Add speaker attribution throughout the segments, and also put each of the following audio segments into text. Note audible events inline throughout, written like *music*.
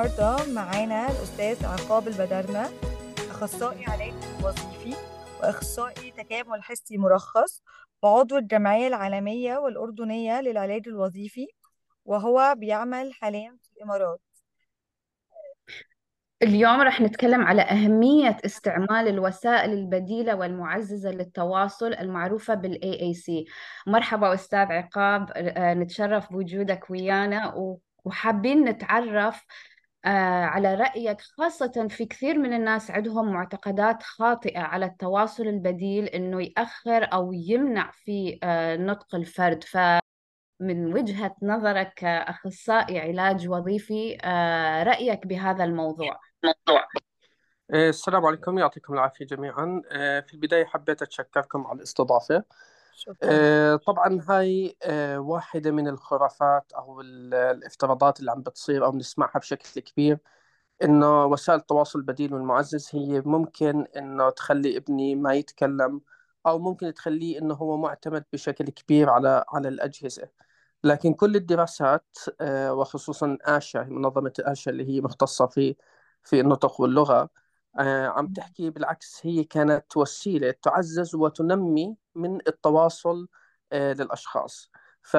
Speaker 1: النهاردة معانا الأستاذ عقاب البدرنة أخصائي علاج وظيفي وأخصائي تكامل حسي مرخص وعضو الجمعية العالمية والأردنية للعلاج الوظيفي وهو بيعمل حاليا في الإمارات.
Speaker 2: اليوم رح نتكلم على أهمية استعمال الوسائل البديلة والمعززة للتواصل المعروفة بال AAC مرحبا أستاذ عقاب آه، نتشرف بوجودك ويانا و- وحابين نتعرف على رأيك خاصة في كثير من الناس عندهم معتقدات خاطئة على التواصل البديل إنه يأخر أو يمنع في آه، نطق الفرد. فمن وجهة نظرك كأخصائي علاج وظيفي آه، رأيك بهذا الموضوع؟
Speaker 3: موضوع آه، السلام عليكم يعطيكم العافية جميعا. آه، في البداية حبيت أتشكركم على الاستضافة.
Speaker 1: شكرا.
Speaker 3: آه، طبعا هاي آه، واحدة من الخرافات أو ال- الافتراضات اللي عم بتصير أو بنسمعها بشكل كبير إنه وسائل التواصل البديل والمعزز هي ممكن إنه تخلي ابني ما يتكلم أو ممكن تخليه إنه هو معتمد بشكل كبير على على الأجهزة. لكن كل الدراسات آه، وخصوصا آشا منظمة آشا اللي هي مختصة في في النطق واللغة عم تحكي بالعكس هي كانت وسيلة تعزز وتنمي من التواصل آه، للأشخاص. ف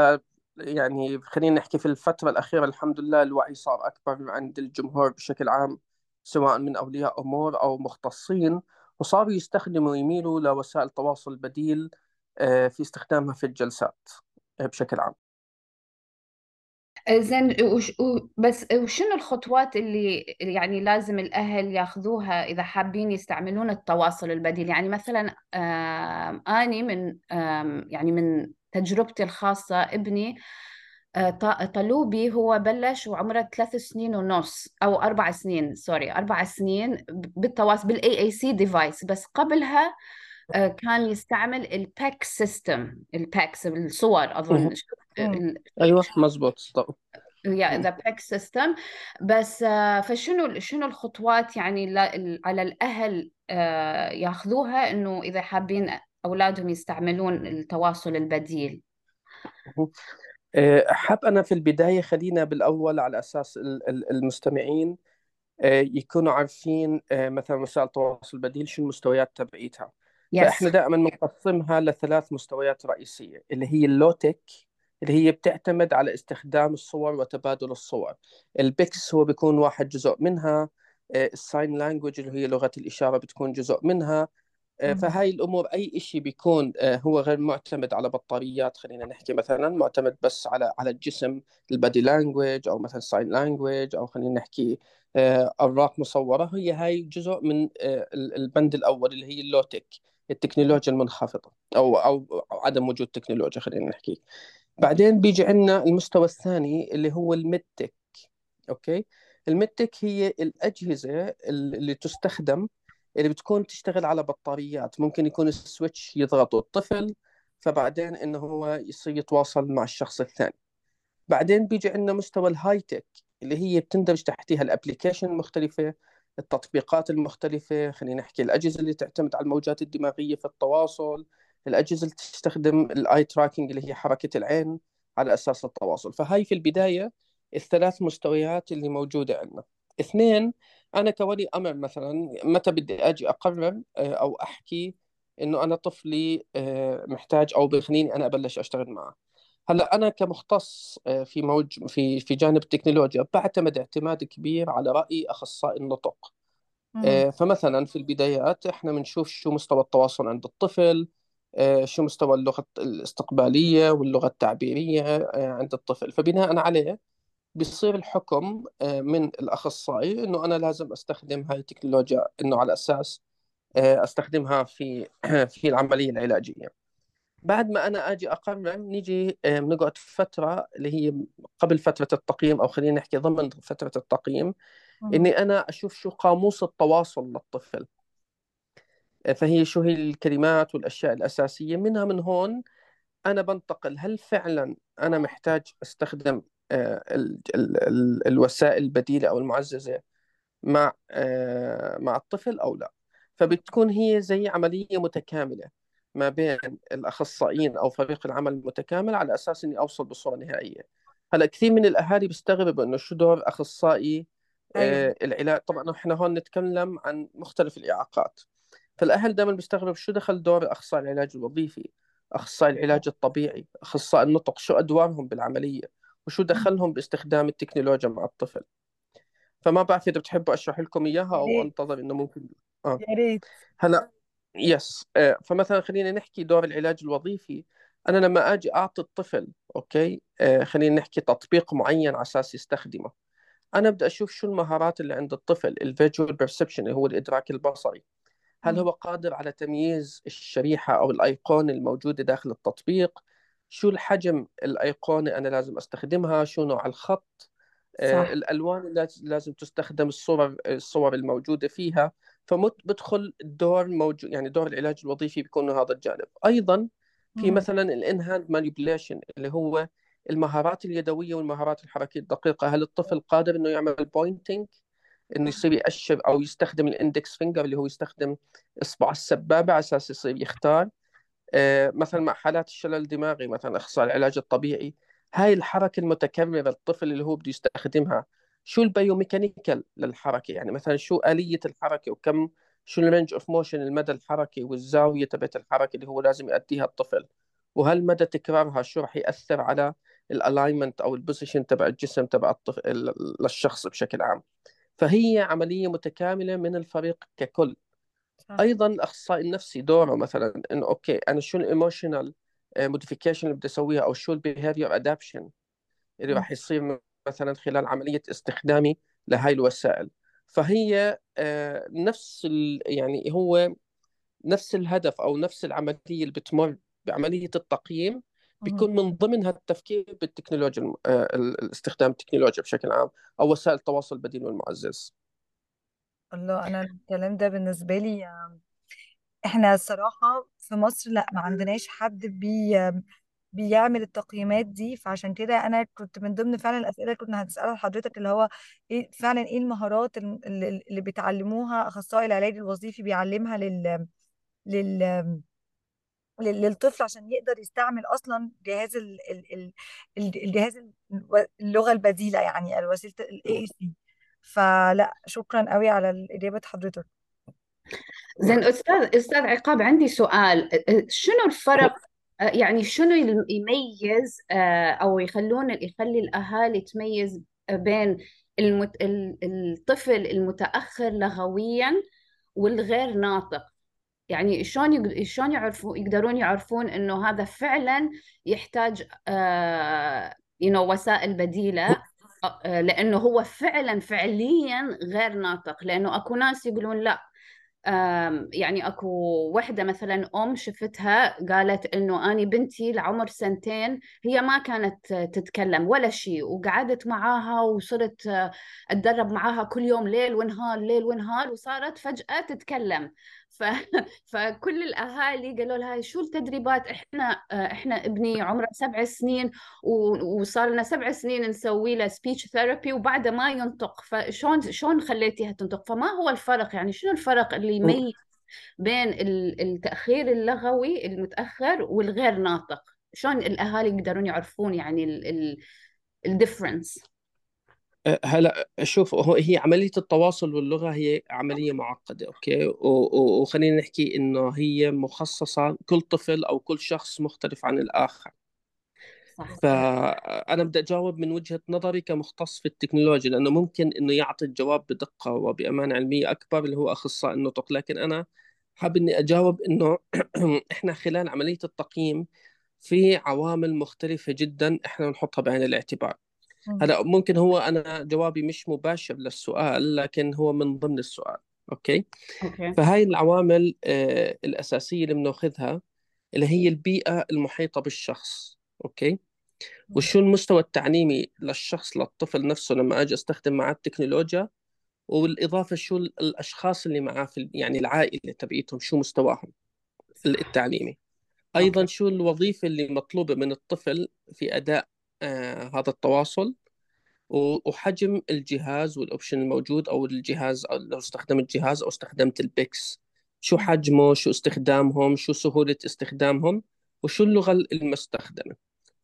Speaker 3: يعني خلينا نحكي في الفترة الأخيرة الحمد لله الوعي صار أكبر عند الجمهور بشكل عام سواء من أولياء أمور أو مختصين وصاروا يستخدموا ويميلوا لوسائل تواصل بديل آه، في استخدامها في الجلسات آه، بشكل عام.
Speaker 2: زين وش و- بس وشنو الخطوات اللي يعني لازم الأهل ياخذوها إذا حابين يستعملون التواصل البديل؟ يعني مثلا آم، أني من آم، يعني من تجربتي الخاصة ابني آه، ط- طلوبي هو بلش وعمره ثلاث سنين ونص أو أربع سنين sorry أربع سنين بالتواصل بال AAC device بس قبلها آه، كان يستعمل ال PECS system ال PECS الصور أظن.
Speaker 3: مهم.
Speaker 1: مم.
Speaker 3: أيوه مزبوط طب.
Speaker 2: يا
Speaker 3: مم.
Speaker 2: the PECS system بس آه، فشنو شنو الخطوات يعني لا- على الأهل آه، ياخذوها إنه إذا حابين أولادهم يستعملون التواصل البديل.
Speaker 3: آه، حاب أنا في البداية خلينا بالأول على أساس ال- ال- المستمعين يكونوا عارفين مثلا وسائل التواصل البديل شو المستويات تبعيتها
Speaker 2: yes
Speaker 3: فإحنا دائما بنقسمها لثلاث مستويات رئيسية اللي هي ال low-tech اللي هي بتعتمد على استخدام الصور وتبادل الصور. ال PECS هو بيكون واحد جزء منها ال sign language اللي هي لغة الإشارة بتكون جزء منها. آه،. فهاي الأمور أي إشي بيكون آه، هو غير معتمد على بطاريات خلينا نحكي مثلا معتمد بس على على الجسم ال body language أو مثلا sign language أو خلينا نحكي آه، أوراق مصورة. هي هاي جزء من آه، ال- البند الأول اللي هي ال low-tech التكنولوجيا المنخفضة أو أو عدم وجود تكنولوجيا خلينا نحكي. بعدين بيجي عندنا المستوى الثاني اللي هو ال mid-tech okay؟ ال mid-tech هي الأجهزة اللي تستخدم اللي بتكون تشتغل على بطاريات. ممكن يكون ال switch يضغطه الطفل فبعدين إنه هو يصير يتواصل مع الشخص الثاني. بعدين بيجي عندنا مستوى ال high-tech اللي هي بتندرج تحتها ال application المختلفة التطبيقات المختلفة. خلينا نحكي الأجهزة اللي تعتمد على الموجات الدماغية في التواصل. الأجهزة اللي تستخدم ال eye tracking اللي هي حركة العين على أساس التواصل. فهاي في البداية الثلاث مستويات اللي موجودة عندنا. اثنين أنا كولي أمر مثلا متى بدي أجي أقرر آه، أو أحكي إنه أنا طفلي آه، محتاج أو بخليني أنا أبلش أشتغل معه. هلأ أنا كمختص آه، في موج في في جانب التكنولوجيا بعتمد اعتماد كبير على رأي أخصائي النطق.
Speaker 1: مم.
Speaker 3: فمثلا في البدايات إحنا بنشوف شو مستوى التواصل عند الطفل شو مستوى اللغة الاستقبالية واللغة التعبيرية آه، عند الطفل. فبناء عليه بيصير الحكم آه، من الأخصائي إنه أنا لازم أستخدم هاي التكنولوجيا إنه على أساس آه، أستخدمها في *clears throat* في العملية العلاجية. بعد ما أنا آجي أقرر نيجي آه، بنقعد فترة اللي هي قبل فترة التقييم أو خلينا نحكي ضمن فترة التقييم
Speaker 1: مم.
Speaker 3: إني أنا أشوف شو قاموس التواصل للطفل. آه، فهي شو هي الكلمات والأشياء الأساسية؟ منها من هون أنا بنتقل هل فعلا أنا محتاج أستخدم آه، ال- ال- ال- الوسائل البديلة أو المعززة مع آه، مع الطفل أو لا؟ فبتكون هي زي عملية متكاملة ما بين الأخصائيين أو فريق العمل المتكامل على أساس إني أوصل بصورة نهائية. هلأ كثير من الأهالي بيستغربوا إنه شو دور أخصائي
Speaker 1: أيوه.
Speaker 3: آه، العلاج؟ طبعا إحنا هون نتكلم عن مختلف الإعاقات. فالأهل دائما بيستغرب شو دخل دور أخصائي العلاج الوظيفي أخصائي العلاج الطبيعي أخصائي النطق شو أدوارهم بالعملية وشو دخلهم باستخدام التكنولوجيا مع الطفل. فما بعرف إذا بتحبوا أشرح لكم إياها
Speaker 1: يا
Speaker 3: أو
Speaker 1: ريت
Speaker 3: أنتظر إنه ممكن آه.
Speaker 1: يا ريت
Speaker 3: هلا yes آه، فمثلا خلينا نحكي دور العلاج الوظيفي. أنا لما أجي أعطي الطفل okay؟ آه، خلينا نحكي تطبيق معين على أساس يستخدمه. أنا بدي أشوف شو المهارات اللي عند الطفل ال visual perception اللي هو الإدراك البصري. هل. هو قادر على تمييز الشريحة أو الأيقونة الموجودة داخل التطبيق؟ شو الحجم الأيقونة أنا لازم أستخدمها؟ شو نوع الخط؟ آه،
Speaker 2: صح.
Speaker 3: الألوان اللي لاز- لازم تستخدم الصور الصور الموجودة فيها. فبدخل الدور موجود يعني دور العلاج الوظيفي بيكون هذا الجانب. أيضا في. مثلا ال in-hand manipulation اللي هو المهارات اليدوية والمهارات الحركية الدقيقة. هل الطفل قادر إنه يعمل pointing إنه يصير يأشر أو يستخدم ال index finger اللي هو يستخدم إصبع السبابة على أساس يصير يختار. آه، مثلا مع حالات الشلل الدماغي مثلا إخصائي العلاج الطبيعي. هاي الحركة المتكررة الطفل اللي هو بده يستخدمها شو ال biomechanical للحركة؟ يعني مثلا شو آلية الحركة وكم شو ال range of motion المدى الحركي والزاوية تبعت الحركة اللي هو لازم يأديها الطفل؟ وهل مدى تكرارها شو راح يأثر على ال alignment أو ال position تبع الجسم تبع الطفل للشخص بشكل عام؟ فهي عملية متكاملة من الفريق ككل
Speaker 1: صح
Speaker 3: أيضا الأخصائي النفسي دوره مثلا إنه okay أنا شو ال emotional modification اللي بدي أسويها أو شو ال behavior adaption
Speaker 1: اللي.
Speaker 3: راح يصير مثلا خلال عملية استخدامي لهاي الوسائل فهي آه، نفس ال... يعني هو نفس الهدف أو نفس العملية اللي بتمر بعملية التقييم. بيكون من ضمنها التفكير بالتكنولوجيا آه، ال- الاستخدام التكنولوجيا بشكل عام أو وسائل التواصل البديل والمعزز.
Speaker 1: الله أنا الكلام ده بالنسبة لي إحنا الصراحه في مصر لأ ما عندناش حد بي بيعمل التقييمات دي. فعشان كده أنا كنت من ضمن فعلا الأسئلة اللي كنا هنسألها لحضرتك اللي هو إيه فعلا إيه المهارات الم- اللي, اللي بيتعلموها أخصائي العلاج الوظيفي بيعلمها لل لل- للطفل عشان يقدر يستعمل أصلا جهاز ال ال ال ال- الجهاز ال- اللغة البديلة يعني وسيلة ال AAC فلا شكرا قوي على إجابة حضرتك.
Speaker 2: زين أستاذ أستاذ عقاب عندي سؤال. شنو الفرق؟ يعني شنو يميز أو يخلون يخلي الأهالي تميز بين المت... ال- الطفل المتأخر لغويا والغير ناطق؟ يعني شلون شلون يعرفون يقدرون يعرفون إنه هذا فعلا يحتاج آه you know وسائل بديلة آه لإنه هو فعلا فعليا غير ناطق. لإنه أكو ناس يقولون لا. يعني أكو وحدة مثلا أم شفتها قالت إنه أني بنتي لعمر سنتين هي ما كانت تتكلم ولا شيء وقعدت معاها وصرت آه، أتدرب معاها كل يوم ليل ونهار ليل ونهار وصارت فجأة تتكلم. ف... *laughs* فكل الأهالي قالوا لها شو التدريبات؟ إحنا آه، إحنا ابني عمره سبع سنين و- وصار لنا سبع سنين نسوي له speech therapy وبعده ما ينطق. فشلون شلون خليتيها تنطق؟ فما هو الفرق يعني شنو الفرق اللي يميز بين ال- التأخير اللغوي المتأخر والغير ناطق؟ شلون الأهالي يقدرون يعرفون يعني ال
Speaker 3: difference هلا شوف هو هي عملية التواصل واللغة هي عملية معقدة okay؟ وخلينا نحكي إنه هي مخصصة كل طفل أو كل شخص مختلف عن الآخر.
Speaker 2: صح.
Speaker 3: فأنا بدي أجاوب من وجهة نظري كمختص في التكنولوجيا لأنه ممكن إنه يعطي الجواب بدقة وبأمانة علمية أكبر اللي هو أخصائي النطق. لكن أنا حاب إني أجاوب إنه *clears throat* إحنا خلال عملية التقييم في عوامل مختلفة جدا إحنا نحطها بعين الاعتبار. هلا ممكن هو أنا جوابي مش مباشر للسؤال لكن هو من ضمن السؤال okay؟
Speaker 2: okay.
Speaker 3: فهاي العوامل آه، الأساسية اللي بناخذها اللي هي البيئة المحيطة بالشخص okay؟ وشو المستوى التعليمي للشخص للطفل نفسه لما أجي أستخدم معاه التكنولوجيا؟ وبالاضافه شو ال- الأشخاص اللي معاه في يعني العائلة تبعيتهم شو مستواهم التعليمي. أيضا
Speaker 2: okay
Speaker 3: شو الوظيفة اللي مطلوبة من الطفل في أداء هذا التواصل وحجم الجهاز وال option الموجود أو الجهاز أو لو استخدمت جهاز أو استخدمت ال PECS شو حجمه شو استخدامهم شو سهولة استخدامهم وشو اللغة المستخدمة.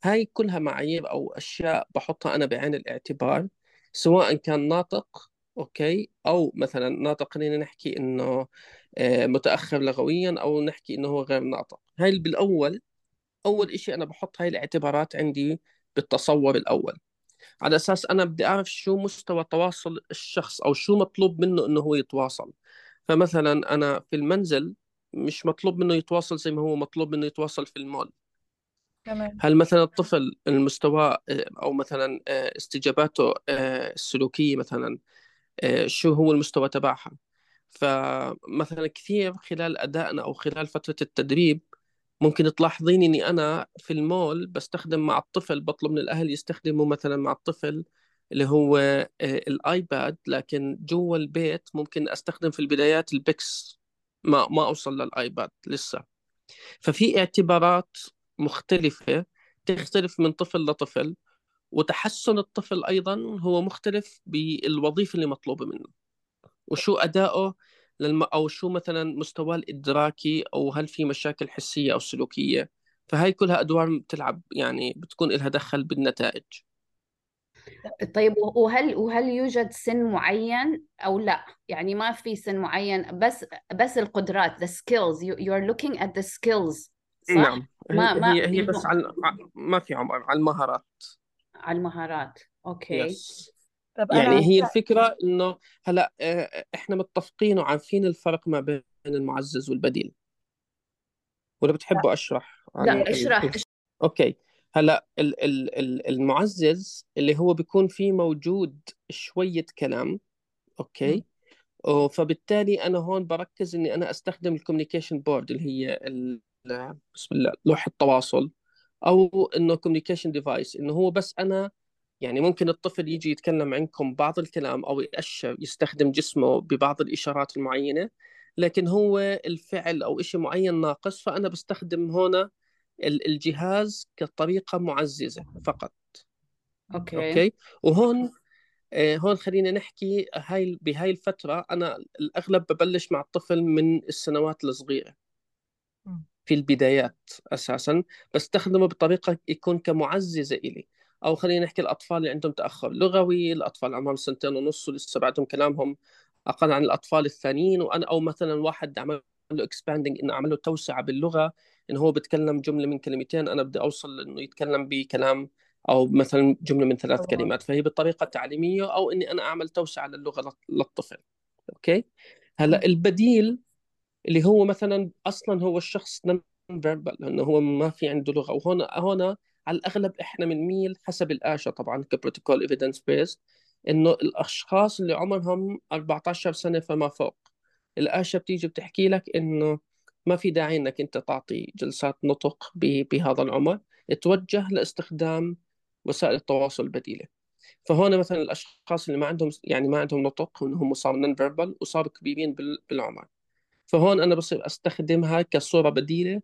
Speaker 3: هاي كلها معايير أو أشياء بحطها أنا بعين الاعتبار سواء كان ناطق okay أو مثلا ناطق خلينا نحكي إنه آه، متأخر لغويا أو نحكي إنه هو غير ناطق. هاي بالأول أول إشي أنا بحط هاي الاعتبارات عندي بالتصور الأول. على أساس أنا بدي أعرف شو مستوى تواصل الشخص أو شو مطلوب منه إنه هو يتواصل. فمثلا أنا في المنزل مش مطلوب منه يتواصل زي ما هو مطلوب منه يتواصل في المول.
Speaker 1: تمام.
Speaker 3: هل مثلا الطفل المستوى أو مثلا آه، استجاباته آه، السلوكية مثلا آه، شو هو المستوى تبعها؟ فمثلا كثير خلال أدائنا أو خلال فترة التدريب ممكن تلاحظين إني أنا في المول بستخدم مع الطفل بطلب من الأهل يستخدموا مثلا مع الطفل اللي هو آه، الآيباد لكن جوا البيت ممكن أستخدم في البدايات ال PECS. ما ما أوصل للآيباد لسه. ففي اعتبارات مختلفة تختلف من طفل لطفل وتحسن الطفل أيضا هو مختلف بالوظيفة اللي مطلوبة منه. وشو أداؤه؟ للم... أو شو مثلا مستواه الإدراكي أو هل في مشاكل حسية أو سلوكية. فهاي كلها أدوار بتلعب يعني بتكون لها دخل بالنتائج.
Speaker 2: طيب وهل وهل يوجد سن معين أو لا؟ يعني ما في سن معين بس بس القدرات the skills you, are looking at the skills صح؟
Speaker 3: نعم.
Speaker 2: ما ما
Speaker 3: هي هي بس على ما في عمر على المهارات.
Speaker 2: على المهارات. okay.
Speaker 3: yes
Speaker 1: طب
Speaker 3: يعني هي
Speaker 1: عايزة
Speaker 3: الفكرة إنه هلأ آه، إحنا متفقين وعارفين الفرق ما بين المعزز والبديل. ولا بتحبوا أشرح عن
Speaker 2: لا أشرح
Speaker 3: ال... okay. هلأ ال... ال... ال- المعزز اللي هو بيكون فيه موجود شوية كلام أو فبالتالي أنا هون بركز إني أنا أستخدم ال communication board اللي هي ال... بسم الله لوحة التواصل أو إنه communication device إنه هو بس أنا يعني ممكن الطفل يجي يتكلم عندكم بعض الكلام أو يأشر يستخدم جسمه ببعض الإشارات المعينة لكن هو الفعل أو إشي معين ناقص فأنا بستخدم هنا ال- الجهاز كطريقة معززة فقط.
Speaker 2: okay.
Speaker 3: okay؟ وهون آه، هون خلينا نحكي هاي بهاي الفترة أنا الأغلب ببلش مع الطفل من السنوات الصغيرة.
Speaker 1: مم.
Speaker 3: في البدايات أساسا بستخدمه بطريقة يكون كمعززة إلي. أو خلينا نحكي الأطفال اللي عندهم تأخر لغوي الأطفال اللي عمرهم سنتين ونص ولسه بعدهم كلامهم أقل عن الأطفال الثانيين. وأنا أو مثلا واحد عمل له expanding إنه أعمل له توسعة باللغة إنه هو بيتكلم جملة من كلمتين أنا بدي أوصل إنه يتكلم بكلام أو مثلا جملة من ثلاث كلمات. فهي بطريقة تعليمية أو إني أنا أعمل توسعة للغة للطفل. okay؟
Speaker 1: هلأ.
Speaker 3: البديل اللي هو مثلا أصلا هو الشخص non-verbal لأنه هو ما في عنده لغة. وهون هون على الأغلب إحنا بنميل حسب ال ASHA طبعا كبروتوكول evidence based إنه الأشخاص اللي عمرهم 14 سنة فما فوق. الاشا بتيجي بتحكي لك إنه ما في داعي إنك أنت تعطي جلسات نطق بهذا العمر. توجه لاستخدام وسائل التواصل البديلة. فهون مثلا الأشخاص اللي ما عندهم يعني ما عندهم نطق وانهم صاروا نون فيربال وصاروا كبيرين بال- بالعمر. فهون أنا بصير أستخدمها كصورة بديلة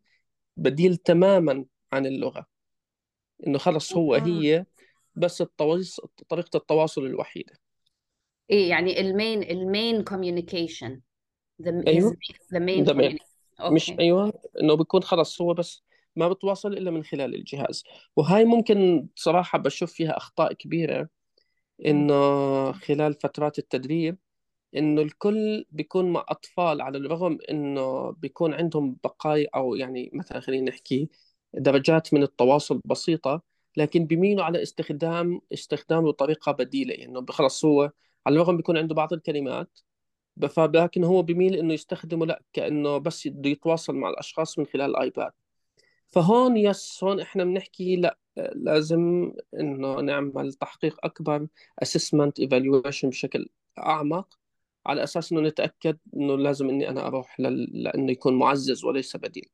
Speaker 3: بديل تماما عن اللغة. إنه خلص هو
Speaker 1: مم.
Speaker 3: هي بس التواصل طريقة التواصل الوحيدة.
Speaker 2: إيه يعني ال main ال main
Speaker 3: أيوه.
Speaker 2: the main
Speaker 3: ده ما-
Speaker 2: communication.
Speaker 3: مش
Speaker 2: okay.
Speaker 3: أيوه إنه بيكون خلص هو بس ما بتواصل إلا من خلال الجهاز. وهاي ممكن صراحة بشوف فيها أخطاء كبيرة.
Speaker 1: مم.
Speaker 3: إنه خلال فترات التدريب إنه الكل بيكون مع أطفال على الرغم إنه بيكون عندهم بقايا أو يعني مثلا خلينا نحكي درجات من التواصل بسيطة لكن بيميلوا على استخدام استخدامه بطريقة بديلة انه بخلص هو على الرغم بيكون عنده بعض الكلمات لكن هو بيميل إنه يستخدمه لأ كأنه بس بده يتواصل مع الأشخاص من خلال الآيباد فهون يس هون إحنا بنحكي لأ لازم إنه نعمل تحقيق أكبر assessment evaluation بشكل أعمق على أساس إنه نتأكد إنه لازم إني أنا أروح. لأنه يكون معزز وليس بديل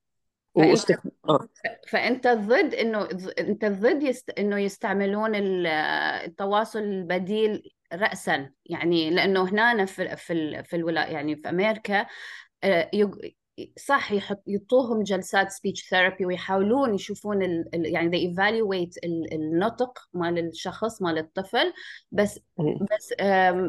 Speaker 3: آه.
Speaker 2: فأنت ضد إنه أنت ضد يست... إنه يستعملون ال- التواصل البديل رأسا. يعني لأنه هنا في في ال- في الولايات يعني في أمريكا آه، صح يحط يعطوهم جلسات speech therapy ويحاولون يشوفون ال... ال- يعني they evaluate ال- النطق مال الشخص مال الطفل بس بس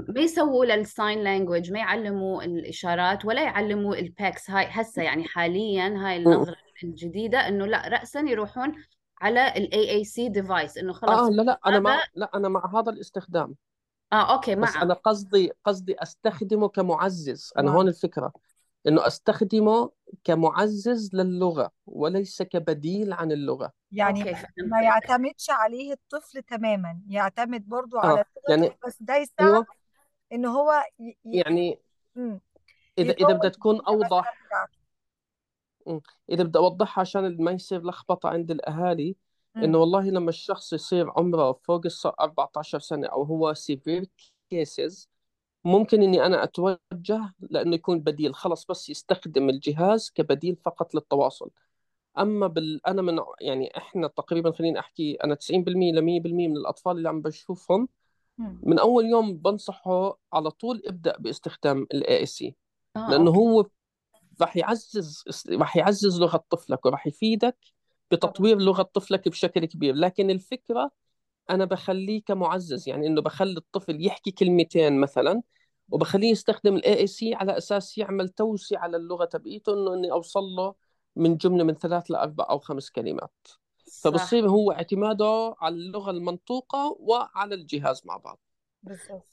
Speaker 2: ما يسووا له ال sign language ما يعلموا الإشارات ولا يعلموا ال PECS هاي هسه يعني حاليا هاي النظرة الجديدة إنه لا راسا يروحون على ال AAC device إنه
Speaker 3: آه
Speaker 2: خلص
Speaker 3: لا لا
Speaker 2: أنا
Speaker 3: مع لا أنا مع هذا الاستخدام.
Speaker 2: آه okay
Speaker 3: بس أنا قصدي قصدي أستخدمه كمعزز.
Speaker 1: أنا
Speaker 3: هون الفكرة إنه أستخدمه كمعزز للغة وليس كبديل عن اللغة.
Speaker 1: يعني ما يعتمدش عليه الطفل تماما يعتمد برضو على
Speaker 3: آه يعني
Speaker 1: لغته بس ده يساعد
Speaker 3: أيوه.
Speaker 1: ان هو ي...
Speaker 3: يعني
Speaker 1: مم.
Speaker 3: إذا إذا بدها تكون أوضح إذا بدي أوضحها عشان ما يصير لخبطة عند الأهالي إنه
Speaker 1: مم.
Speaker 3: والله لما الشخص يصير عمره فوق ال 14 سنة أو هو severe cases ممكن إني أنا أتوجه لأنه يكون بديل خلص بس يستخدم الجهاز كبديل فقط للتواصل أما بال... أنا من يعني إحنا تقريبا خليني أحكي أنا 90% ل 100% من الأطفال اللي عم بشوفهم. من أول يوم بنصحه على طول ابدأ باستخدام ال AAC
Speaker 2: آه
Speaker 3: لأنه
Speaker 2: أوكي
Speaker 3: هو راح يعزز راح يعزز لغة طفلك وراح يفيدك بتطوير لغة طفلك بشكل كبير. لكن الفكرة أنا بخليه كمعزز يعني إنه بخلي الطفل يحكي كلمتين مثلا وبخليه يستخدم ال AAC على أساس يعمل توسعة للغة تبعيته إنه إني أوصل له من جملة من ثلاث لأربع أو خمس كلمات. فبصير هو اعتماده على اللغة المنطوقة وعلى الجهاز مع بعض.
Speaker 1: بالظبط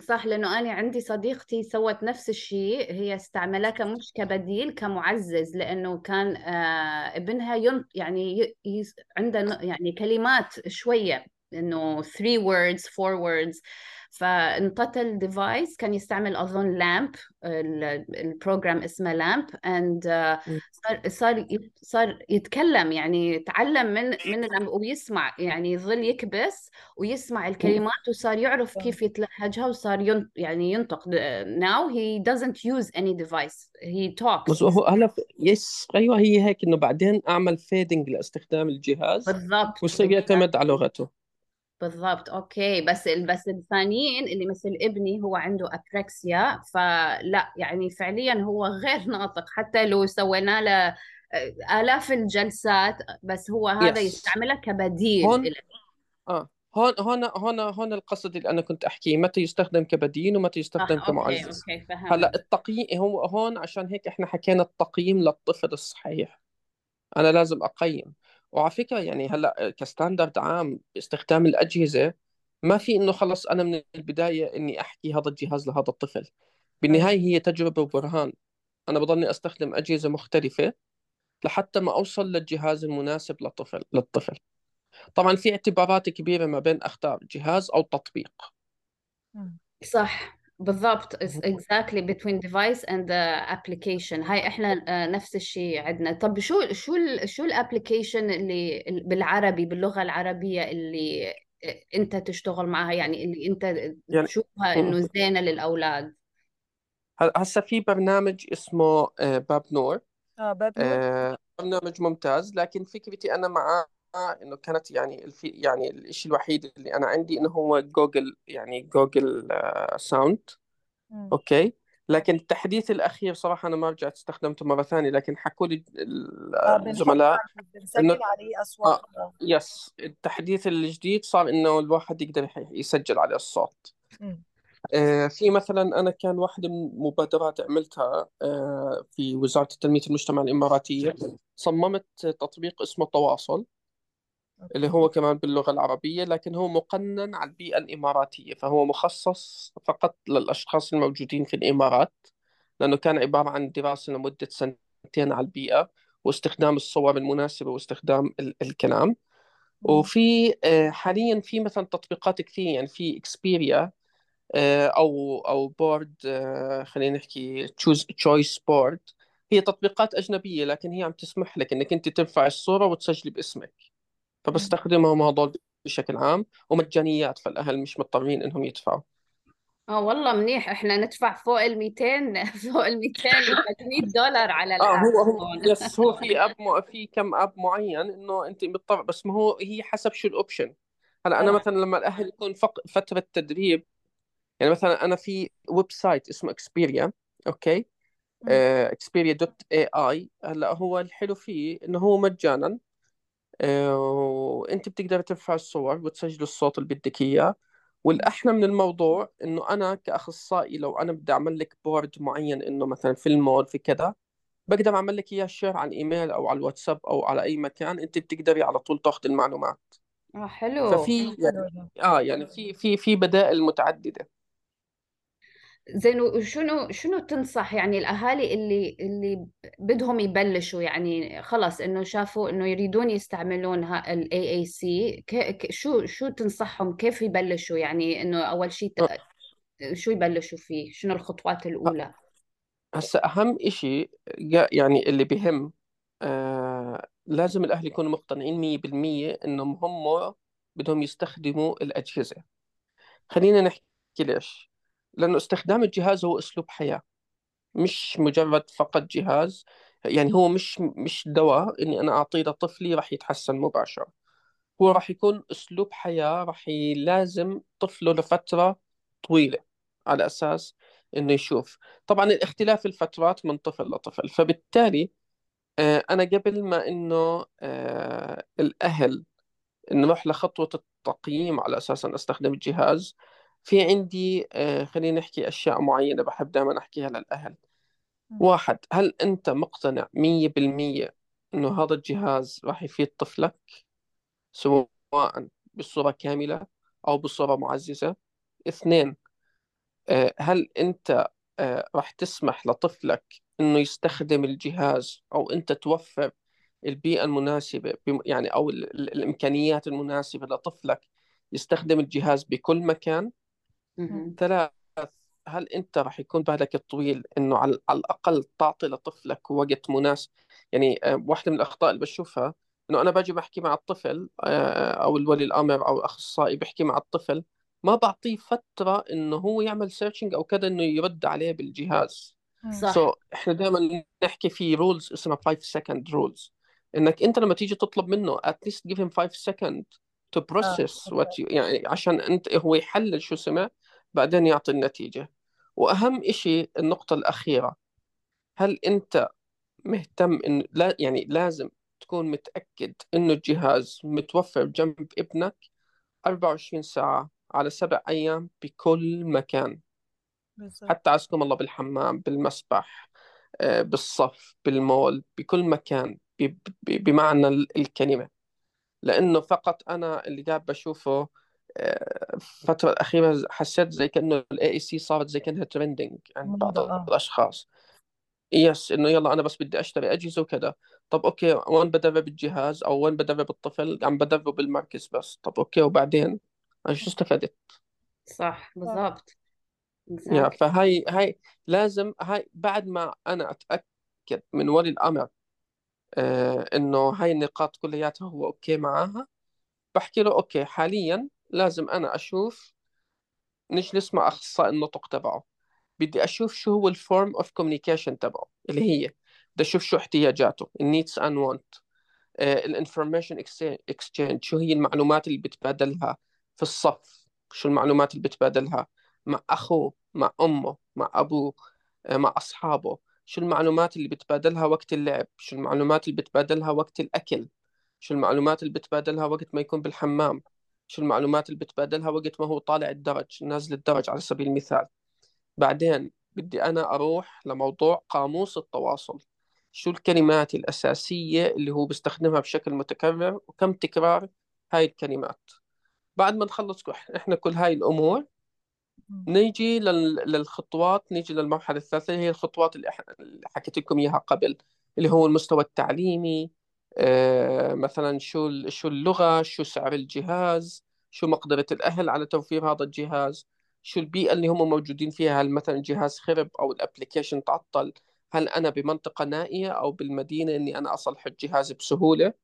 Speaker 2: صح لأنه أنا عندي صديقتي سوت نفس الشيء هي استعملتها مش كبديل كمعزز لأنه كان آه ابنها ين يعني. عنده يعني كلمات شوية إنه three words four words. فانطت ال device كان يستعمل أظن LAMP ال program اسمه LAMP
Speaker 3: م.
Speaker 2: صار صار صار يتكلم يعني تعلم من من لما ويسمع يعني يظل يكبس ويسمع الكلمات وصار يعرف كيف يتلهجها وصار ين يعني ينطق. Now he doesn't use any device. He talks.
Speaker 3: بس هو هلا yes أيوه هي هيك إنه بعدين أعمل fading لاستخدام الجهاز
Speaker 2: بالضبط.
Speaker 3: ويصير يعتمد على لغته.
Speaker 2: بالضبط أوكي. بس بس الثانيين اللي مثل ابني هو عنده apraxia فلا يعني فعليا هو غير ناطق. حتى لو سوينا له آه، آلاف الجلسات بس هو هذا
Speaker 3: yes
Speaker 2: يستعملها كبديل
Speaker 3: هون
Speaker 2: له
Speaker 3: آه هون هون هون هون القصد اللي أنا كنت أحكيه. متى يستخدم كبديل ومتى يستخدم
Speaker 2: أوكي
Speaker 3: كمعزز
Speaker 2: أوكي
Speaker 3: هلأ
Speaker 2: فهمت
Speaker 3: التقييم هو هون عشان هيك إحنا حكينا التقييم للطفل الصحيح. أنا لازم أقيم. وعلى فكرة يعني هلأ ك standard عام باستخدام الأجهزة ما في إنه خلص أنا من البداية إني أحكي هذا الجهاز لهذا الطفل. بالنهاية هي تجربة وبرهان أنا بضلني أستخدم أجهزة مختلفة لحتى ما أوصل للجهاز المناسب للطفل للطفل طبعا في اعتبارات كبيرة ما بين أختار جهاز أو تطبيق.
Speaker 2: صح بالضبط It's exactly between device and the application. هاي إحنا آه، نفس الشيء عندنا. طب شو شو ال شو الابلكيشن اللي بالعربي باللغة العربية اللي آه، أنت تشتغل معها؟ يعني اللي أنت
Speaker 3: يعني
Speaker 2: تشوفها إنه زينة للأولاد.
Speaker 3: ه- هسه في برنامج اسمه آه، باب نور.
Speaker 1: آه باب نور.
Speaker 3: آه، برنامج ممتاز لكن فكرتي أنا معاه إنه كانت يعني الفي يعني الشيء الوحيد اللي أنا عندي إنه هو جوجل يعني جوجل آه، sound.
Speaker 1: مم.
Speaker 3: أوكي. لكن التحديث الأخير صراحة أنا ما رجعت استخدمته مرة ثانية لكن حكوا لي
Speaker 1: آه بنحط
Speaker 3: الزملاء
Speaker 1: بنسجل عليه أصوات.
Speaker 3: آه يس التحديث الجديد صار إنه الواحد يقدر يسجل عليه الصوت.
Speaker 1: مم.
Speaker 3: آه، في مثلا أنا كان واحدة من المبادرات عملتها آه، في وزارة التنمية المجتمع الإماراتية صممت تطبيق اسمه تواصل. اللي هو كمان باللغة العربية لكن هو مقنن على البيئة الإماراتية فهو مخصص فقط للأشخاص الموجودين في الإمارات لأنه كان عبارة عن دراسة لمدة سنتين على البيئة واستخدام الصور المناسبة واستخدام ال- الكلام. وفي آه، حاليا في مثلا تطبيقات كثير يعني في Expiria آه، أو أو board آه، خلينا نحكي choose choice board هي تطبيقات أجنبية لكن هي عم تسمح لك إنك أنت ترفع الصورة وتسجلي باسمك. فبستخدمهم هذول بشكل عام ومجانيات فالأهل مش مضطرين إنهم يدفعوا.
Speaker 2: آه والله منيح. إحنا ندفع فوق ال 200 *laughs* فوق ال 200 و 300 دولار على آه
Speaker 3: هو هو yes هو في app م... في كم app معين إنه أنت مضطر بس ما هو هي حسب شو ال option هلأ
Speaker 1: أنا آه.
Speaker 3: مثلا لما الأهل يكون فق... فترة تدريب يعني مثلا أنا في website اسمه
Speaker 1: Expiria
Speaker 3: أوكي. Expiria dot AI هلأ هو الحلو فيه إنه هو مجانا آه، وأنت بتقدر ترفع الصور وتسجل الصوت اللي بدك إياه. والأحلى من الموضوع إنه أنا كأخصائي لو أنا بدي أعمل لك board معين إنه مثلا في المول في كذا بقدر أعمل لك إياه شير على الإيميل أو على الواتساب أو على أي مكان أنت بتقدري على طول تاخذ المعلومات.
Speaker 2: آه حلو.
Speaker 3: ففي يعني آه يعني في في في بدائل متعددة.
Speaker 2: زين وشنو شنو تنصح يعني الأهالي اللي اللي بدهم يبلشوا؟ يعني خلص إنه شافوا إنه يريدون يستعملون ها ال AAC ك- ك- شو شو تنصحهم؟ كيف يبلشوا؟ يعني إنه أول شيء شو يبلشوا فيه؟ شنو الخطوات الأولى؟
Speaker 3: هسا أهم إشي جا- يعني اللي بهم آه لازم الأهل يكونوا مقتنعين مية بالمية إنهم هم بدهم يستخدموا الأجهزة. خلينا نحكي ليش. لأنه استخدام الجهاز هو أسلوب حياة مش مجرد فقط جهاز. يعني هو مش مش دواء إني أنا أعطيه لطفلي راح يتحسن مباشرة. هو راح يكون أسلوب حياة راح يلازم طفله لفترة طويلة على أساس إنه يشوف. طبعا الاختلاف الفترات من طفل لطفل فبالتالي آه، أنا قبل ما إنه آه، الأهل نروح لخطوة التقييم على أساس أن أستخدم الجهاز في عندي آه، خلينا نحكي أشياء معينة بحب دائما أحكيها للأهل. واحد هل أنت مقتنع مية بالمية إنه هذا الجهاز راح يفيد طفلك سواء بصورة كاملة أو بصورة معززة اثنين آه، هل أنت آه، راح تسمح لطفلك إنه يستخدم الجهاز أو أنت توفر البيئة المناسبة يعني أو ال- ال- الإمكانيات المناسبة لطفلك يستخدم الجهاز بكل مكان. ثلاث هل أنت راح يكون بالك الطويل إنه على, على الأقل تعطي لطفلك وقت مناسب؟ يعني آه، واحدة من الأخطاء اللي بشوفها إنه أنا باجي بحكي مع الطفل آه، أو الولي الأمر أو الأخصائي بحكي مع الطفل ما بعطيه فترة إنه هو يعمل searching أو كذا إنه يرد عليه بالجهاز.
Speaker 2: صح.
Speaker 3: so so, إحنا دائما نحكي في rules اسمها 5 second rules. إنك أنت لما تيجي تطلب منه at least give him 5 second to
Speaker 1: آه
Speaker 3: process what you يعني عشان أنت هو يحلل شو سمع بعدين يعطي النتيجة. وأهم إشي النقطة الأخيرة هل أنت مهتم إن لا يعني لازم تكون متأكد إنه الجهاز متوفر جنب ابنك 24 ساعة على سبع أيام بكل مكان؟
Speaker 1: بالظبط
Speaker 3: حتى عزكم الله بالحمام بالمسبح آه، بالصف بالمول بكل مكان بمعنى ال- لأنه فقط أنا اللي قاعد بشوفه آه، الفترة الأخيرة حسيت زي كأنه ال AAC صارت زي كأنها trending عند بعض الأشخاص. yes إنه يلا أنا بس بدي أشتري أجهزة وكذا. طب أوكي وين بدرب الجهاز؟ أو وين بدرب الطفل؟ عم بدربه بالمركز بس. طب أوكي وبعدين؟ أنا شو استفدت؟
Speaker 2: صح بالضبط.
Speaker 3: يا فهاي هاي لازم هاي بعد ما أنا أتأكد من ولي الأمر آه إنه هاي النقاط كلياتها هو أوكي معاها. بحكي له أوكي حاليا لازم أنا أشوف نجلس مع أخصائي النطق تبعه. بدي أشوف شو هو ال form of communication تبعه اللي هي بدي أشوف شو احتياجاته ال needs and want ال information exchange شو هي المعلومات اللي بتبادلها في الصف شو المعلومات اللي بتبادلها مع أخوه مع أمه مع أبوه آه، مع أصحابه. شو المعلومات اللي بتبادلها وقت اللعب؟ شو المعلومات اللي بتبادلها وقت الأكل؟ شو المعلومات اللي بتبادلها وقت ما يكون بالحمام؟ شو المعلومات اللي بتبادلها وقت ما هو طالع الدرج نازل الدرج على سبيل المثال. بعدين بدي أنا أروح لموضوع قاموس التواصل. شو الكلمات الأساسية اللي هو بيستخدمها بشكل متكرر؟ وكم تكرار هاي الكلمات؟ بعد ما نخلص إحنا كل هاي الأمور. نيجي لل... للخطوات نيجي للمرحلة الثالثة هي الخطوات اللي, حكيت لكم إياها قبل اللي هو المستوى التعليمي آه مثلا شو شو اللغة شو سعر الجهاز شو مقدرة الأهل على توفير هذا الجهاز شو البيئة اللي هم موجودين فيها هل مثلا الجهاز خرب أو ال application تعطل هل أنا بمنطقة نائية أو بالمدينة إني أنا أصلح الجهاز بسهولة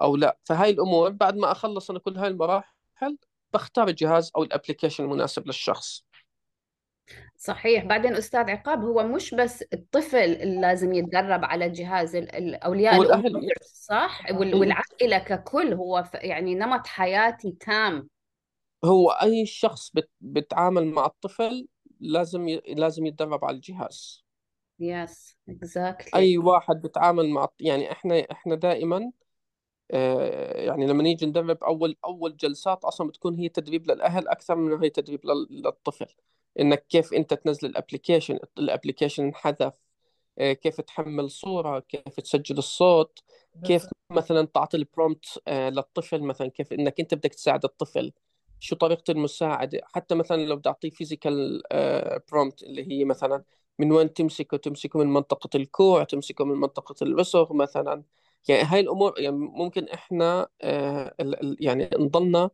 Speaker 3: أو لا. فهاي الأمور بعد ما أخلص أنا كل هاي المراحل بختار الجهاز أو ال application المناسب للشخص.
Speaker 2: صحيح. بعدين أستاذ عقاب هو مش بس الطفل اللي لازم يتدرب على جهاز ال- ال- أولياء الأمور
Speaker 3: والأهل
Speaker 2: صح؟ وال-
Speaker 3: إيه.
Speaker 2: والعائلة ككل هو ف- يعني نمط حياتي تام.
Speaker 3: هو أي شخص بت... بتعامل مع الطفل لازم ي... لازم يتدرب على الجهاز.
Speaker 2: يس exactly.
Speaker 3: أي واحد بتعامل مع يعني إحنا إحنا دائما آه يعني لما نيجي ندرب أول أول جلسات أصلا بتكون هي تدريب للأهل أكثر من هي تدريب لل... للطفل. إنك كيف أنت تنزل ال application ال application انحذف آه، كيف تحمل صورة كيف تسجل الصوت كيف مثلا تعطي ال prompt للطفل مثلا كيف إنك أنت بدك تساعد الطفل شو طريقة المساعدة. حتى مثلا لو بدي أعطيه physical prompt اللي هي مثلا من وين تمسكه؟ تمسكه من منطقة الكوع تمسكه من منطقة الرسغ مثلا. يعني هاي الأمور يعني ممكن آه، ال- يعني نضلنا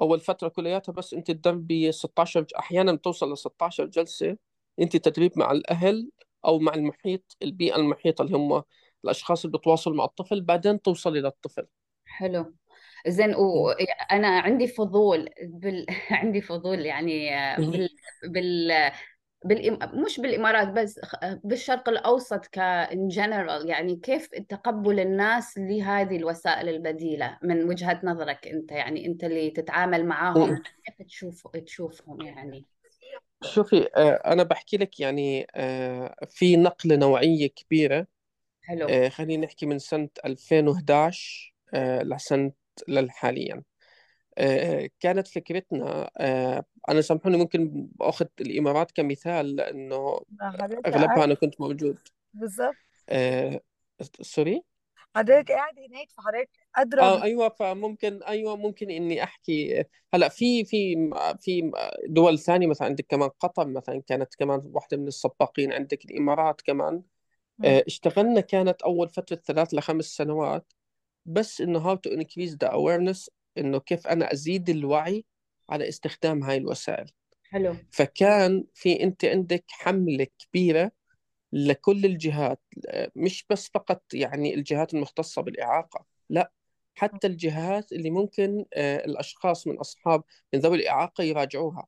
Speaker 3: أول فترة كلياتها بس أنت تدربي 16 ج- أحيانا بتوصل ل 16 جلسة أنت تدريب مع الأهل أو مع المحيط البيئة المحيطة اللي هم الأشخاص اللي بتواصلوا مع الطفل بعدين توصلي للطفل
Speaker 2: حلو زين
Speaker 3: م.
Speaker 2: وأنا عندي فضول بال... *laughs* عندي فضول يعني. بال... بال... بالإم... مش بالإمارات بس بالشرق الأوسط كإن جنرال يعني كيف تقبل الناس لهذه الوسائل البديلة من وجهة نظرك أنت؟ يعني أنت اللي تتعامل معاهم. كيف تشوف تشوفهم يعني؟
Speaker 3: شوفي آه، أنا بحكي لك يعني آه، في نقلة نوعية كبيرة.
Speaker 2: حلو.
Speaker 3: آه، خلينا نحكي من سنة 2011 آه، لسنة للحاليا. كانت فكرتنا آه، أنا سامحوني ممكن بأخذ الإمارات كمثال أغلبها
Speaker 1: قاعد
Speaker 3: أنا كنت موجود.
Speaker 1: بالظبط
Speaker 3: آه، سوري؟
Speaker 1: حضرتك قاعد هناك فحضرتك أدرى آه
Speaker 3: أيوه فممكن أيوه ممكن إني أحكي. هلأ في في في دول ثانية مثلا عندك كمان قطر مثلا كانت كمان واحدة من السباقين عندك الإمارات كمان. آه، اشتغلنا كانت أول فترة ثلاث لخمس سنوات بس إنه how to increase the awareness إنه كيف أنا أزيد الوعي على استخدام هاي الوسائل.
Speaker 2: حلو.
Speaker 3: فكان في أنت عندك حملة كبيرة لكل الجهات مش بس فقط يعني الجهات المختصة بالإعاقة لا حتى الجهات اللي ممكن آه، الأشخاص من أصحاب من ذوي الإعاقة يراجعوها.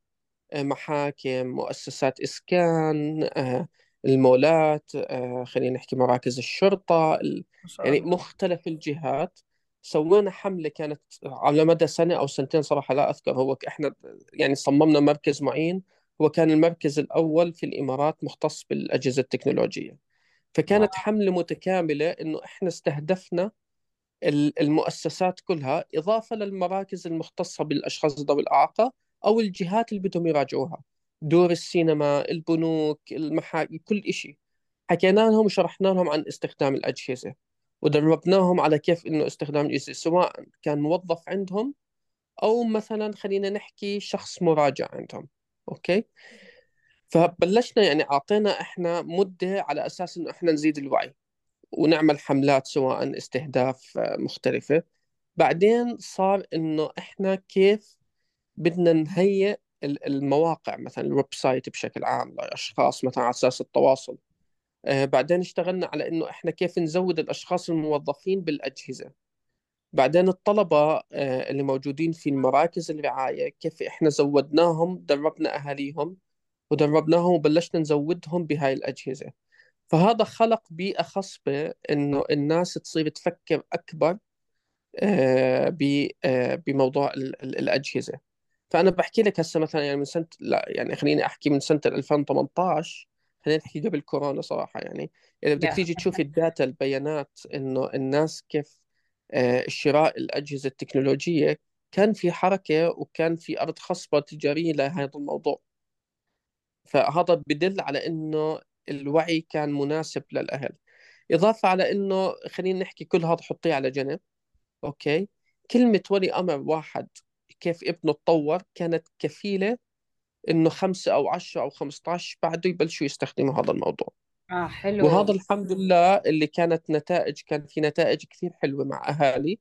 Speaker 3: محاكم مؤسسات إسكان آه، المولات آه، خلينا نحكي مراكز الشرطة ال-
Speaker 1: ما شاء
Speaker 3: يعني مختلف الجهات. سوينا حملة كانت على مدى سنة أو سنتين صراحة لا أذكر. هو إحنا يعني صممنا مركز معين. هو كان المركز الأول في الإمارات مختص بالأجهزة التكنولوجية. فكانت
Speaker 1: واو.
Speaker 3: حملة متكاملة إنه إحنا استهدفنا ال- المؤسسات كلها إضافة للمراكز المختصة بالأشخاص ذوي الإعاقة أو الجهات اللي بدهم يراجعوها. دور السينما البنوك المحاكم كل إشي. حكينا لهم وشرحنا لهم عن استخدام الأجهزة. ودربناهم على كيف إنه استخدام الأجهزة سواء كان موظف عندهم أو مثلا خلينا نحكي شخص مراجع عندهم. okay؟ فبلشنا يعني أعطينا إحنا مدة على أساس إنه إحنا نزيد الوعي ونعمل حملات سواء استهداف مختلفة. بعدين صار إنه إحنا كيف بدنا نهيئ ال- المواقع مثلا ال website بشكل عام لأشخاص مثلا على أساس التواصل. بعدين اشتغلنا على إنه إحنا كيف نزود الأشخاص الموظفين بالأجهزة. بعدين الطلبة آه، اللي موجودين في المراكز الرعاية كيف إحنا زودناهم دربنا أهاليهم ودربناهم وبلشنا نزودهم بهاي الأجهزة. فهذا خلق بيئة خصبة إنه الناس تصير تفكر أكبر آه، آه، بموضوع ال- ال- الأجهزة. فأنا بحكي لك هسه مثلا يعني من سنة لا يعني خليني أحكي من سنة 2018 خلينا نحكي قبل كورونا صراحة يعني إذا بدك تيجي تشوفي الداتا البيانات إنه الناس كيف آه، شراء الأجهزة التكنولوجية كان في حركة وكان في أرض خصبة تجارية لهذا الموضوع. فهذا بدل على إنه الوعي كان مناسب للأهل. إضافة على إنه خلينا نحكي كل هذا حطيه على جنب أوكي؟ كلمة ولي أمر واحد كيف ابنه تطور كانت كفيلة إنه خمسة أو عشرة أو خمسة عشر بعده يبلشوا يستخدموا هذا الموضوع.
Speaker 2: آه حلو.
Speaker 3: وهذا الحمد لله اللي كانت نتائج كان في نتائج كثير حلوة مع أهالي.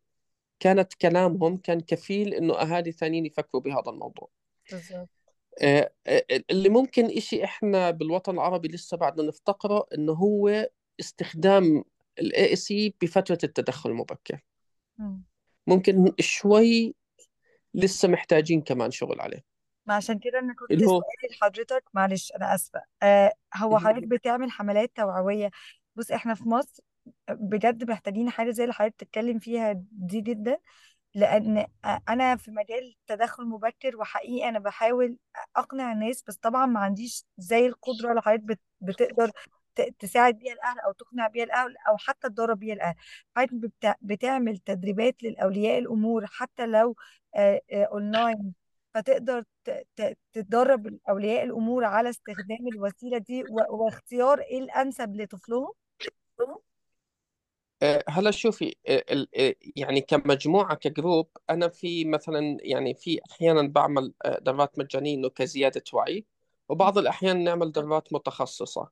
Speaker 3: كانت كلامهم كان كفيل إنه أهالي ثانيين يفكروا بهذا الموضوع.
Speaker 1: بالظبط
Speaker 3: آه، آه، اللي ممكن إشي إحنا بالوطن العربي لسه بعدنا نفتقره إنه هو استخدام ال AAC بفترة التدخل المبكر.
Speaker 1: مم.
Speaker 3: ممكن شوي لسه محتاجين كمان شغل عليه.
Speaker 1: ما عشان كده أنا كنت
Speaker 3: اللي هو
Speaker 1: سؤالي لحضرتك معلش أنا آسفة آه هو. حضرتك بتعمل حملات توعوية بص إحنا في مصر بجد محتاجين حاجة زي اللي حضرتك بتتكلم فيها دي جدا لأن أنا في مجال التدخل المبكر وحقيقي أنا بحاول أقنع الناس بس طبعا ما عنديش زي القدرة اللي حضرتك بت- بتقدر ت- تساعد بيها الأهل أو تقنع بيها الأهل أو حتى تدرب بيها الأهل حضرتك بتع- بتعمل تدريبات للأولياء الأمور حتى لو آه، آه، اونلاين فتقدر تدرب أولياء الأمور على استخدام الوسيلة دي واختيار إيه الأنسب لطفلهم؟
Speaker 3: آه، هلا شوفي آه، آه، يعني كمجموعة كجروب أنا في مثلا يعني في أحيانا بعمل دورات مجانية إنه كزيادة وعي وبعض الأحيان نعمل دورات متخصصة.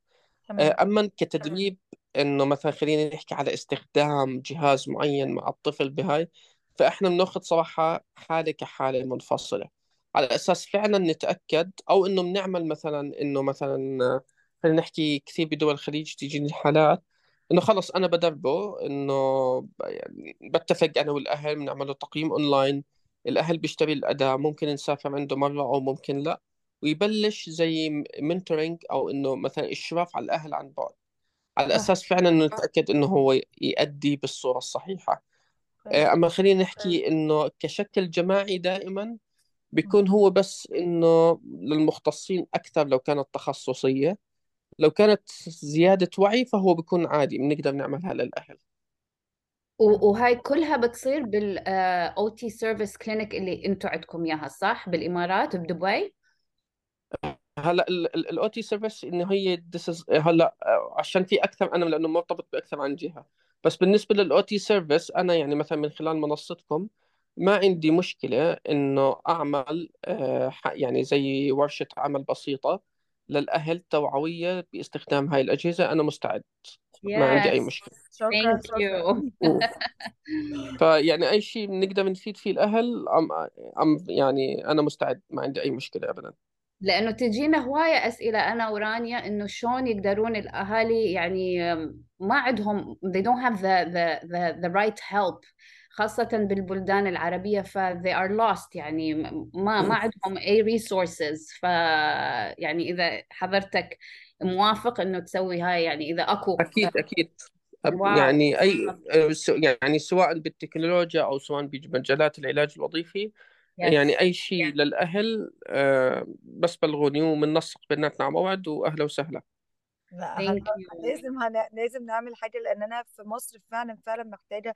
Speaker 1: تمام.
Speaker 3: أما كتدريب إنه مثلا خلينا نحكي على استخدام جهاز معين مع الطفل بهاي فإحنا بناخذ صراحة حالة كحالة منفصلة. على أساس فعلا نتأكد أو إنه بنعمل مثلا إنه مثلا خلينا نحكي كثير بدول الخليج تيجيني حالات إنه خلص أنا بدربه إنه ب- يعني بتفق أنا والأهل بنعمل له تقييم أونلاين الأهل بيشتري الأداة ممكن نسافر عنده مرة أو ممكن لا ويبلش زي mentoring أو إنه مثلا إشراف على الأهل عن بعد. على أساس فعلا انه نتأكد إنه هو يؤدي بالصورة
Speaker 1: الصحيحة.
Speaker 3: آه، أما خلينا نحكي إنه كشكل جماعي دائما بيكون هو بس إنه للمختصين أكثر لو كانت تخصصية. لو كانت زيادة وعي فهو بيكون عادي بنقدر نعملها
Speaker 2: للأهل. وهاي كلها بتصير بال OT service clinic اللي أنتم عندكم إياها صح؟ بالإمارات بدبي؟
Speaker 3: هلأ ال OT service إنه هي this is هلأ آه، عشان في أكثر أنا لأنه مرتبط بأكثر عن جهة. بس بالنسبة لل OT service أنا يعني مثلا من خلال منصتكم ما عندي مشكلة إنه أعمل آه، ح- يعني زي ورشة عمل بسيطة للأهل توعوية باستخدام هاي الأجهزة أنا مستعد. ما عندي
Speaker 1: شكرا شكرا.
Speaker 2: يو *laughs*
Speaker 3: مم. فيعني أي شيء بنقدر نفيد فيه الأهل أم أم يعني أنا مستعد ما عندي أي مشكلة ابدا.
Speaker 2: لأنه تجينا هواية أسئلة أنا ورانيا إنه شلون يقدرون الأهالي يعني ما عندهم they don't have the the the, the right help. خاصة بالبلدان العربية ف they are lost يعني ما ما عندهم أي resources. ف يعني إذا حضرتك موافق إنه تسوي هاي يعني إذا أكو
Speaker 3: أكيد أكيد.
Speaker 2: واو
Speaker 3: يعني أي س- يعني سواء بالتكنولوجيا أو سواء بمجالات العلاج الوظيفي
Speaker 2: يس
Speaker 3: يعني أي شيء للأهل أه، بس بلغوني وبننسق بيناتنا على موعد وأهلا وسهلا.
Speaker 2: لأ
Speaker 1: لازم هن... لازم نعمل حاجة لأن أنا في مصر فعلا فعلا محتاجة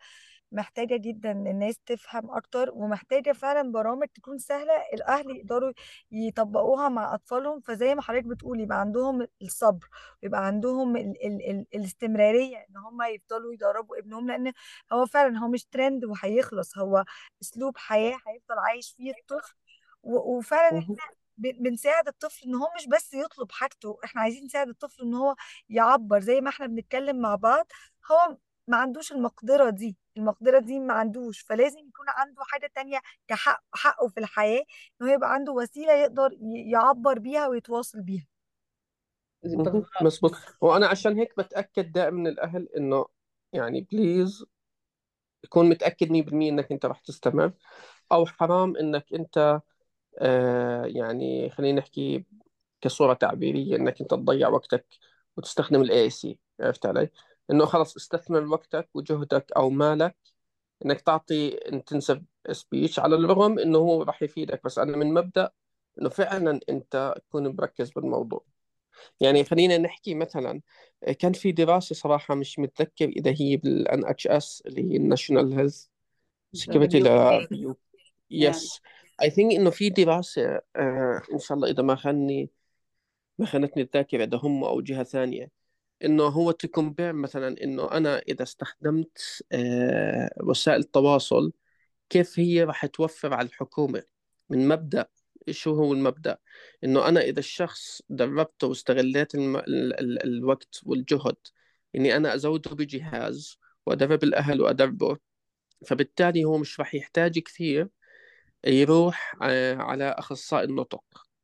Speaker 1: محتاجة جدا الناس تفهم أكتر ومحتاجة فعلا برامج تكون سهلة الأهل يقدروا يطبقوها مع أطفالهم فزي ما حضرتك بتقولي يبقى عندهم الصبر ويبقى عندهم ال... ال... ال... الاستمرارية إن هم يفضلوا يدربوا ابنهم لأن هو فعلا هو مش ترند وهيخلص هو أسلوب حياة هيفضل عايش فيه الطفل و... وفعلا
Speaker 3: مهم.
Speaker 1: بنساعد الطفل إن هو مش بس يطلب حاجته إحنا عايزين نساعد الطفل إن هو يعبر زي ما إحنا بنتكلم مع بعض هو ما عندوش المقدرة دي المقدرة دي ما عندوش فلازم يكون عنده حاجة تانية كحق حقه في الحياة إن هو يبقى عنده وسيلة يقدر يعبر بيها ويتواصل بيها.
Speaker 3: مظبوط وأنا عشان هيك بتأكد دائما الأهل إنه يعني بليز تكون متأكد 100% إنك أنت راح تستمر أو حرام إنك أنت آه يعني خلينا نحكي كصورة تعبيرية إنك أنت تضيع وقتك وتستخدم ال AAC عرفت علي؟ إنه خلص استثمر وقتك وجهدك أو مالك إنك تعطي intensive speech على الرغم إنه هو راح يفيدك بس أنا من مبدأ إنه فعلا أنت تكون مركز بالموضوع. يعني خلينا نحكي مثلا كان في دراسة صراحة مش متذكر إذا هي بال NHS اللي هي ال
Speaker 2: national
Speaker 3: health
Speaker 2: security
Speaker 3: yes I think إنه في دراسة آه إن شاء الله إذا ما خاني ما خانتني الذاكرة ده هم أو جهة ثانية إنه هو ت compare مثلا إنه أنا إذا استخدمت آه وسائل التواصل كيف هي راح توفر على الحكومة؟ من مبدأ شو هو المبدأ؟ إنه أنا إذا الشخص دربته واستغليت الم... ال... ال... الوقت والجهد إني أنا أزوده بجهاز وأدرب الأهل وأدربه فبالتالي هو مش راح يحتاج كثير يروح آه، على أخصائي النطق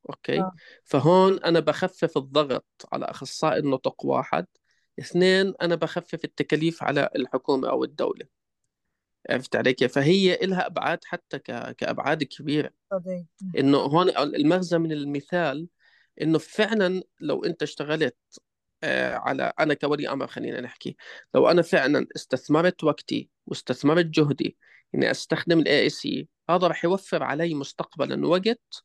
Speaker 3: أوكي؟
Speaker 1: آه.
Speaker 3: فهون أنا بخفف الضغط على أخصائي النطق واحد. اثنين أنا بخفف التكاليف على الحكومة أو الدولة. عرفت علي كيف فهي إلها أبعاد حتى ك... كأبعاد كبيرة.
Speaker 1: قضية م.
Speaker 3: إنه هون المغزى من المثال إنه فعلا لو أنت اشتغلت آه، على أنا كولي أمر خلينا نحكي لو أنا فعلا استثمرت وقتي واستثمرت جهدي إني أستخدم ال AAC هذا رح يوفر علي مستقبلا وقت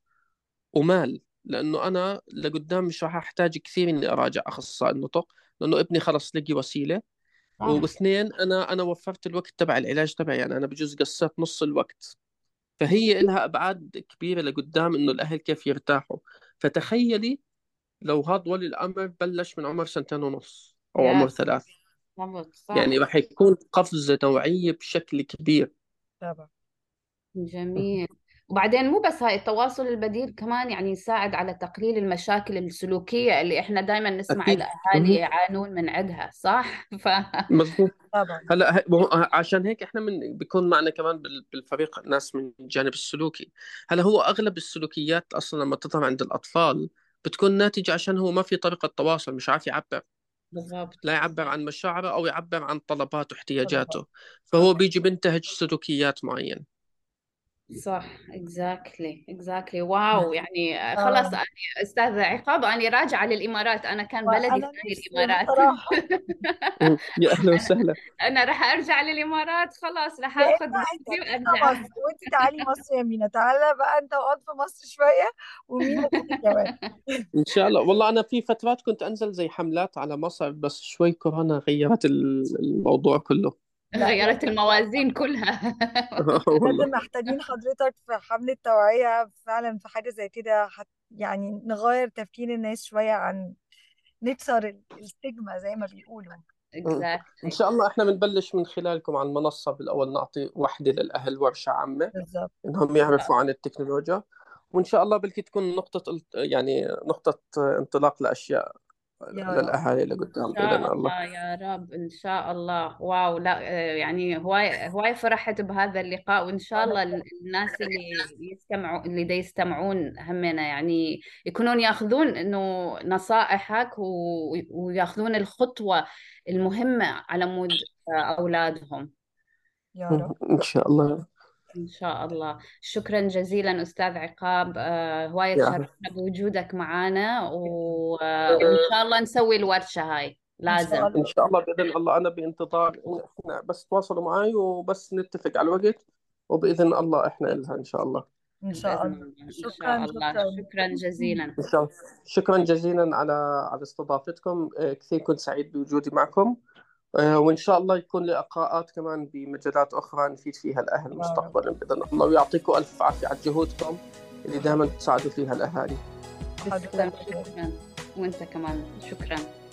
Speaker 3: ومال لأنه أنا لقدام مش راح أحتاج كثير إني أراجع أخصائي النطق لأنه ابني خلص لقي وسيلة.
Speaker 2: صح
Speaker 3: واثنين أنا أنا وفرت الوقت تبع العلاج تبعي يعني أنا بجوز قصيت نص الوقت. فهي لها أبعاد كبيرة لقدام إنه الأهل كيف يرتاحوا. فتخيلي لو هذا ولي الأمر بلش من عمر سنتين ونص أو عمر ثلاث. يعني راح يكون قفزة نوعية بشكل كبير.
Speaker 1: طبعا.
Speaker 2: جميل. *laughs* وبعدين مو بس هاي التواصل البديل كمان يعني يساعد على تقليل المشاكل السلوكية اللي إحنا دائما نسمع
Speaker 3: أكيد.
Speaker 2: الأهالي
Speaker 3: مهم.
Speaker 2: يعانون من عندها صح؟ *laughs* ف
Speaker 3: مظبوط.
Speaker 1: طبعا.
Speaker 3: هلأ عشان هيك إحنا من بيكون معنا كمان بال- بالفريق ناس من الجانب السلوكي. هلأ هو أغلب السلوكيات أصلا لما تظهر عند الأطفال بتكون ناتجة عشان هو ما في طريقة تواصل مش عارف يعبر.
Speaker 2: بالضبط.
Speaker 3: لا يعبر عن مشاعره أو يعبر عن طلباته واحتياجاته فهو بيجي بينتهج سلوكيات معينة.
Speaker 2: صح exactly exactly wow يعني خلاص
Speaker 1: آه.
Speaker 2: أنا أستاذ عقاب أنا راجعة للإمارات أنا كان بلدي ثاني
Speaker 1: نفسي
Speaker 3: الإمارات. *laughs* يا أهلا وسهلا.
Speaker 2: أنا راح أرجع للإمارات خلاص راح
Speaker 1: لأن
Speaker 2: آخذ
Speaker 1: مينا
Speaker 2: وأرجع.
Speaker 1: مصر وأنت تعالي مصر يا مينا. تعالى بقى أنت اقعد في مصر شوية ومينا كمان. *laughs*
Speaker 3: إن شاء الله. والله أنا في فترات كنت أنزل زي حملات على مصر بس شوي كورونا غيرت ال- الموضوع كله.
Speaker 2: غيرت الموازين كلها. *laughs*
Speaker 3: والله.
Speaker 1: لازم محتاجين حضرتك في حملة توعية فعلا في حاجة زي كده حت يعني نغير تفكير الناس شوية عن نكسر ال- ال stigma زي ما بيقولوا.
Speaker 2: إن
Speaker 3: شاء الله إحنا بنبلش من خلالكم على المنصة بالأول نعطي وحدة للأهل ورشة عامة
Speaker 1: بالظبط.
Speaker 3: إنهم يعرفوا عن التكنولوجيا وإن شاء الله بلكي تكون نقطة إلت- يعني نقطة انطلاق لأشياء
Speaker 1: يا رب
Speaker 3: لقدام
Speaker 2: إن
Speaker 3: باذن
Speaker 2: شاء
Speaker 3: الله.
Speaker 2: الله يا رب إن شاء الله. wow لا آه، يعني هواي هواي فرحت بهذا اللقاء وإن شاء الله ال- الناس اللي يستمعوا اللي دا يستمعون همنا يعني يكونون يأخذون إنه نصائحك و- ويأخذون الخطوة المهمة على مود آه، أولادهم.
Speaker 1: يا رب.
Speaker 3: إن شاء الله.
Speaker 2: إن شاء الله. شكرا جزيلا أستاذ عقاب. آه، هواية
Speaker 3: يا
Speaker 2: تشرفنا بوجودك معنا و- آه، وإن شاء الله نسوي الورشة هاي.
Speaker 1: إن
Speaker 2: لازم.
Speaker 3: إن شاء الله بإذن الله. أنا بانتظار إن إحنا بس تواصلوا معي وبس نتفق على الوقت وبإذن الله إحنا لها إن شاء الله.
Speaker 1: إن شاء الله.
Speaker 2: إن
Speaker 1: شكرا
Speaker 2: شاء الله.
Speaker 1: شكرا.
Speaker 2: شكرا جزيلا.
Speaker 3: إن شاء الله. شكرا جزيلا على على استضافتكم. آه، كثير كنت سعيد بوجودي معكم. وإن شاء الله يكون لقاءات كمان بمجالات أخرى نفيد فيها
Speaker 1: الأهل رب
Speaker 3: مستقبلا بإذن الله. ويعطيكم ألف عافية على جهودكم اللي دائما تساعدوا فيها
Speaker 2: الأهالي. وأنت كمان. شكرا.